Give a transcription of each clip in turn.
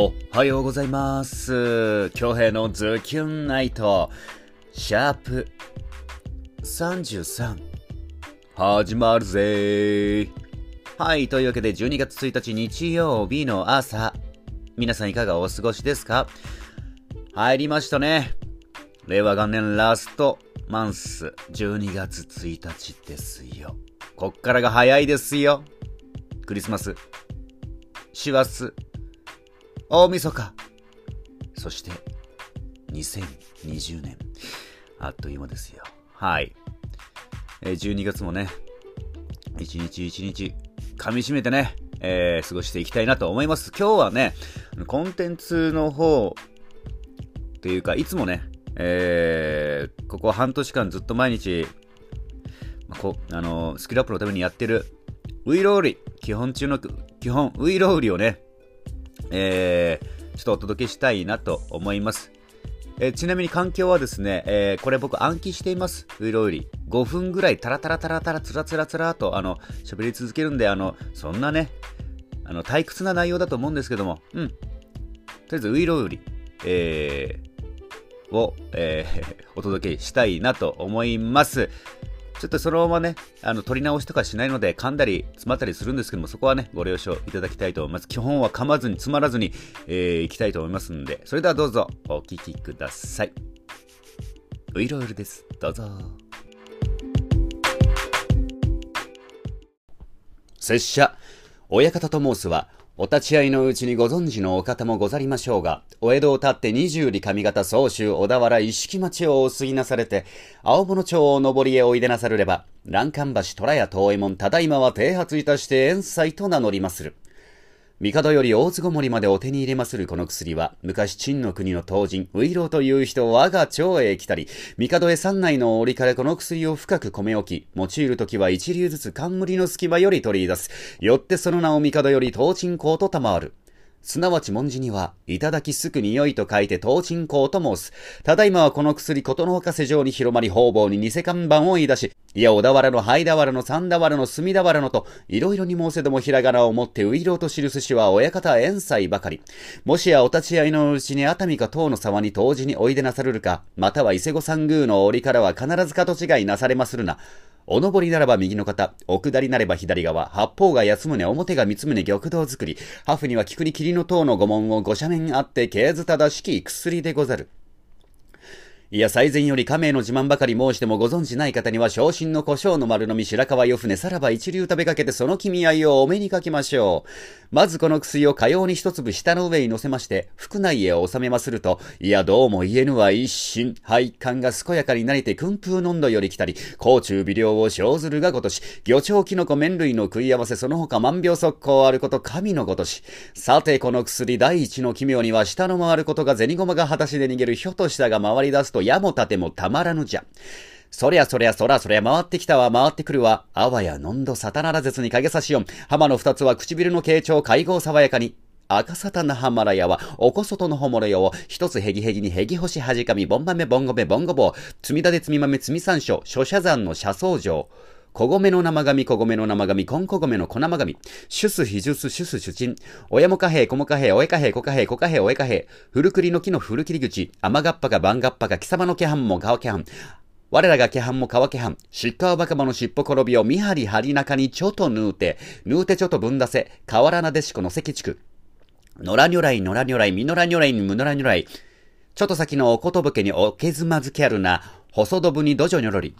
おはようございます。京平のズキュンナイト、シャープ33、始まるぜーはい、というわけで12月1日日曜日の朝、皆さんいかがお過ごしですか？入りましたね。令和元年ラストマンス、12月1日ですよ。こっからが早いですよ。クリスマス、師走、大晦日、そして2020年、あっという間ですよ。はい。えー12月もね、一日一日噛み締めてね、えー過ごしていきたいなと思います。今日はね、コンテンツの方っていうか、いつもね、えーここ半年間ずっと毎日、まあこあのスキルアップのためにやってる、ウイロウリ、基本中の基本、ウイロウリをね、えーちょっとお届けしたいなと思います。えーちなみに環境はですね、えーこれ僕暗記しています。ウイロウリ。5分ぐらいタラタラタラタラつらつらつらと、あの、喋り続けるんで、あの、そんなね、あの、退屈な内容だと思うんですけども、うん。とりあえずウイロウリ、えーを、えー お届けしたいなと思います。ちょっとそのままね、あの、取り直しとかしないので、噛んだり、詰まったりするんですけども、そこはね、ご了承いただきたいと思います。基本は噛まずに、詰まらずに、えー、いきたいと思いますんで、それではどうぞ、お聞きください。ウイロウルです。どうぞ。拙者、親方と申すは、お立ち会いのうちにご存知のお方もござりましょうが、お江戸を立って二十里上方総州小田原一式町をお過ぎなされて、青物町を上りへおいでなさるれば、欄干橋虎屋東右衛門ただいまは停発いたして遠斎と名乗りまする。帝より大津ごもりまでお手に入れまするこの薬は、昔陳の国の当人、ウイローという人を我が町へ来たり、帝へ山内の折からこの薬を深く米置き、用いるときは一流ずつ冠の隙間より取り出す。よってその名を帝より当鎮公と賜る。すなわち文字には、いただきすく匂いと書いて当鎮公と申す。ただいまはこの薬、ことのほか世上に広まり方々に偽看板を言い出し、いや、小田原の灰俵の三俵の隅俵のと、いろいろに申せどもひらがなを持ってウイローと記す詩は親方遠斎ばかり。もしやお立ち会いのうちに熱海か唐の沢に同時においでなさるるか、または伊勢御三宮の折からは必ずかと違いなされまするな。お登りならば右の方、お下りなれば左側、八方が安宗、表が三宗玉堂作り、ハフには菊に霧の塔の御門を五斜面あって、経図正しき薬でござる。いや、最前より家名の自慢ばかり申してもご存じない方には、昇進の胡椒の丸飲み白川よ船、さらば一流食べかけてその君合いをお目にかけましょう。まずこの薬をかように一粒下の上に乗せまして、腹内へ収めますると、いや、どうも言えぬは一心、配管が健やかになりて訓風飲んどより来たり、甲虫微量を生ずるがごとし、魚鳥キノコ麺類の食い合わせその他万病速攻あること神のごとし。さてこの薬第一の奇妙には下の回ることが銭駒が裸足で逃げるひょとしたが回り出すと矢も盾もたまらぬじゃ。そりゃそりゃそらそりゃ回ってきたわ回ってくるわ。あわやのんどさたなら絶にかげさしよん。浜の二つは唇の傾聴会合爽やかに。赤沙汰なハマラヤは、おこそとのほもろよを、一つへぎへぎにヘギ干しはじかみ、ボン豆ボンゴメボンゴボウ、積み立て積みまめ積み山椒、諸社山の車窓上。小米の生紙、小米の生紙、コンコ米の粉ま紙、シュス、ヒジュス、シュス、シュチン、親も貨幣、子も貨幣、おえ貨幣、子貨幣、子貨幣、おえ貨幣、古栗の木の古切り口、甘がっぱか番がっぱか、貴様の気半も川気半、我らが気半も川気半、しっかわばかばの尻尾転びを見張り張り中にちょとぬうて、ぬうてちょとぶんだせ、河原なでしこの関地区。野良如来、野良如来、みのら如来にむのら如来。ちょっと先のおことぶけにおけずまずきあるな、細どぶにどじょにょろり。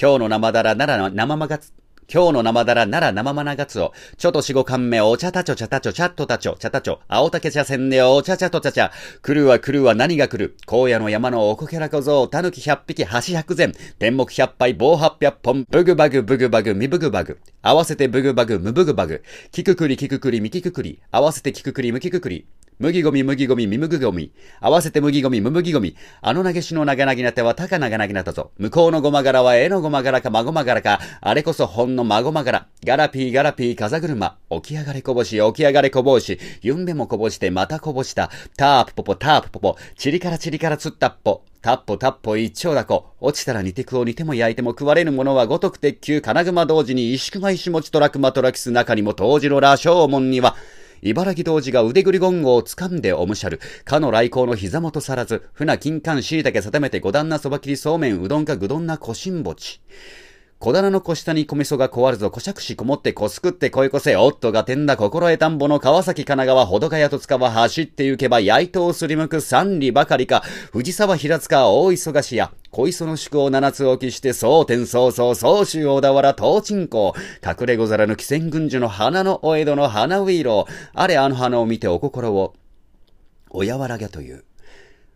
今日の生だらなら生まがつ、今日の生だらなら生まながつを、ちょっと四五貫目お茶たちょ茶たちょチャットたちょ茶たちょ、青竹茶せんでお茶茶と茶茶、来るは来るは何が来る、荒野の山のおこけら小僧、たぬき百匹、橋百膳、天目百杯、棒八百本、ブグバグブグバグ、ミブグバグ、合わせてブグバグ、ムブグバグ、キククリキククリミキククリ、合わせてキククリムキククリ、麦ゴミ麦ゴミミムグゴミ。合わせて麦ゴミム麦ゴミ。あの投げしの長なぎな手は高長なぎなったぞ。向こうのごま柄は絵のごま柄かまごま柄か。あれこそほんのまごま柄。ガラピーガラピー風車。起き上がれこぼし、起き上がれこぼし。ゆんべもこぼしてまたこぼした。タープポポタープポポ。チリからチリからつったっぽ。タッポタッポ一丁だこ。落ちたら煮てくを煮ても焼いても食われぬものは五徳鉄球金熊同時に石熊石持ちトラクマトラキス中にも当時の羅生門には、茨城童子が腕ぐりゴンゴを掴んでおむしゃる。かの来光の膝元さらず。船金柑椎茸定めて五段なそば切りそうめんうどんかぐどんなこしんぼち。小棚の小下に米そが壊るぞ、小尺しこもってこすくってこいこせ、おっとが天だ心得田んぼの川崎神奈川、ほどかやとつかは走って行けば、焼いとをすりむく三里ばかりか、藤沢平塚大忙しや、小磯の宿を七つ置きして、蒼天早々、総州小田原東鎮港、隠れござらぬ汽船軍樹の花のお江戸の花ウィーロー、あれあの花を見てお心を、おやわらぎゃという。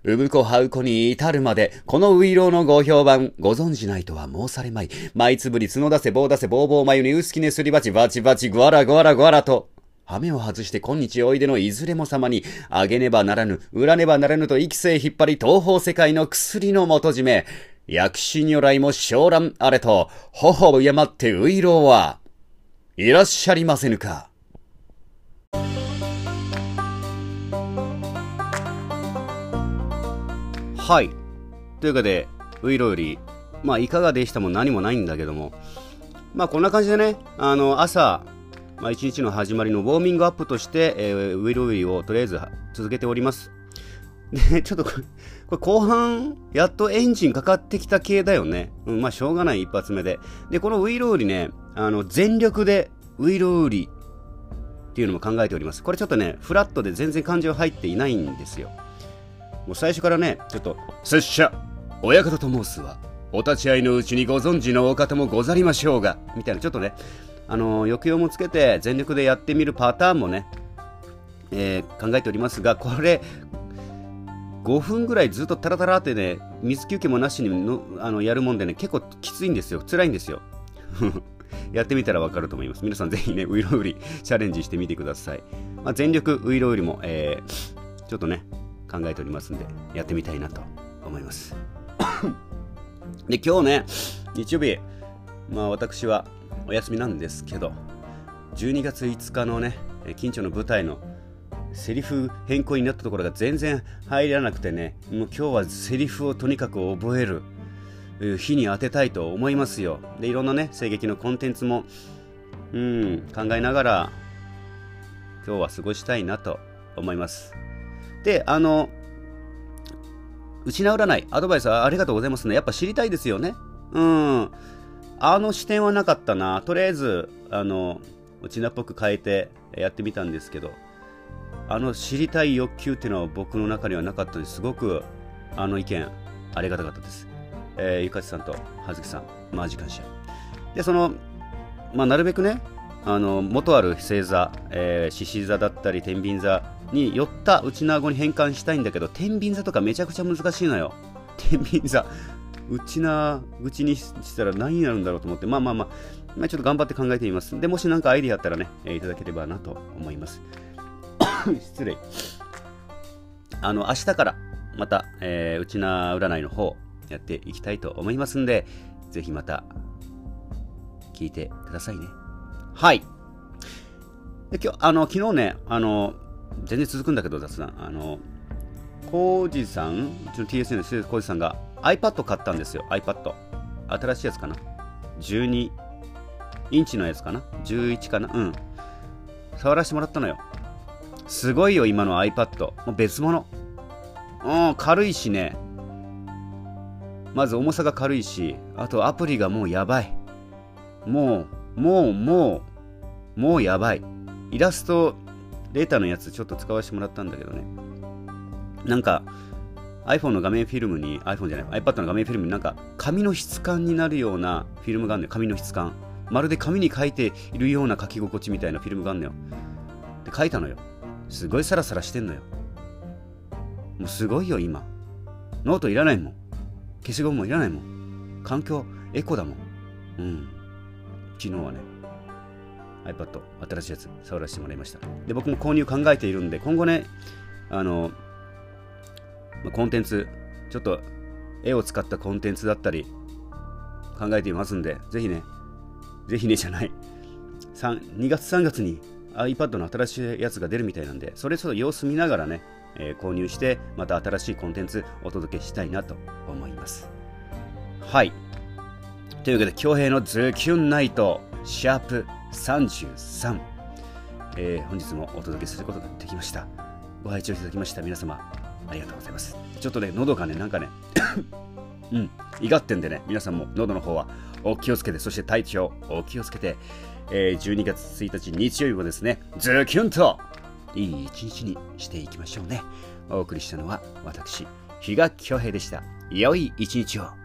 うぶこはうこに至るまで、このウイローのご評判、ご存じないとは申されまい。舞つぶり、角出せ、棒出せ、ぼうぼう眉に薄きねすり鉢、バチバチ、ぐわらぐわらぐわらと。羽目を外して今日おいでのいずれも様に、あげねばならぬ、売らねばならぬと生きせ引っ張り、東方世界の薬の元締め。薬師如来も昇乱あれと、頬を敬ってウイローは、いらっしゃりませぬか。はい。というかで、ウイロより、まあ、いかがでしたも何もないんだけども、まあ、こんな感じでね、あの、朝、まあ、一日の始まりのウォーミングアップとして、えー、ウイロウイをとりあえず続けております。で、ちょっとこれ後半、やっとエンジンかかってきた系だよね。うん、まあ、しょうがない一発目で。で、このウイロウリね、あの、全力でウイロウリっていうのも考えております。これちょっとね、フラットで全然感情入っていないんですよ。もう最初からね、ちょっと、拙者、親方と申すは、お立ち会いのうちにご存知のお方もござりましょうが、みたいな、ちょっとね、あの、抑揚もつけて全力でやってみるパターンもね、えー、考えておりますが、これ、5分ぐらいずっとタラタラってね、水休憩もなしにのあのやるもんでね、結構きついんですよ。辛いんですよ。やってみたらわかると思います。皆さんぜひね、ウイロウリチャレンジしてみてください。まあ、全力ウイロウリも、えー、ちょっとね、考えておりますんで、やってみたいなと思います。で、今日ね、日曜日、まあ私はお休みなんですけど、12月5日のね、緊張の舞台のセリフ変更になったところが全然入らなくてね、もう今日はセリフをとにかく覚える日に当てたいと思いますよ。で、いろんなね、声劇のコンテンツも、うん、考えながら、今日は過ごしたいなと思います。で、あの、内ない、アドバイスありがとうございますね。やっぱ知りたいですよね。うん。あの視点はなかったな。とりあえず、あの、内なっぽく変えてやってみたんですけど、あの知りたい欲求っていうのは僕の中にはなかったです。すごく、あの意見、ありがたかったです。えー、ゆかちさんと葉月さん、マジ感謝。で、その、まあ、なるべくね、あの元ある星座、えー獅子座だったり天秤座に寄った内縄語に変換したいんだけど天秤座とかめちゃくちゃ難しいのよ。天秤座内縄口にしたら何になるんだろうと思って。まあまあまあ、まあ、ちょっと頑張って考えてみます。でもし何かアイディアあったらね、えー、いただければなと思います。失礼。あの明日からまた、えー、内縄占いの方やっていきたいと思いますんでぜひまた聞いてくださいね。はい。で今日、あの、昨日ね、あの、全然続くんだけど、雑談。あの、コージさん、うちの TSN のコージさんが iPad 買ったんですよ、iPad。新しいやつかな？12インチのやつかな？11かな？うん。触らせてもらったのよ。すごいよ、今の iPad。もう別物。うん、軽いしね。まず重さが軽いし、あとアプリがもうやばい。もう、もうもうもうやばいイラストレーターのやつちょっと使わせてもらったんだけどね。なんか iPhone の画面フィルムに iPhone じゃない iPad の画面フィルムになんか紙の質感になるようなフィルムがあるのよ。紙の質感。まるで紙に書いているような書き心地みたいなフィルムがあるのよ。で書いたのよ。すごいサラサラしてんのよ。もうすごいよ今。ノートいらないもん。消しゴムもいらないもん。環境エコだもん。うん。昨日はね、iPad、新しいやつ触らせてもらいました。で、僕も購入考えているんで、今後ね、あの、コンテンツ、ちょっと絵を使ったコンテンツだったり、考えていますんで、ぜひね、ぜひねじゃない、2月3月に iPad の新しいやつが出るみたいなんで、それちょっと様子見ながらね、えー、購入して、また新しいコンテンツお届けしたいなと思います。はい。というわけで、京平のズキュンナイト、シャープ33。えー、本日もお届けすることができました。ご拝聴いただきました皆様、ありがとうございます。ちょっとね、喉がね、なんかね、うん、いがってんでね、皆さんも喉の方はお気をつけて、そして体調お気をつけて、えー、12月1日日曜日もですね、ズキュンといい一日にしていきましょうね。お送りしたのは私、比嘉恭平でした。良い一日を。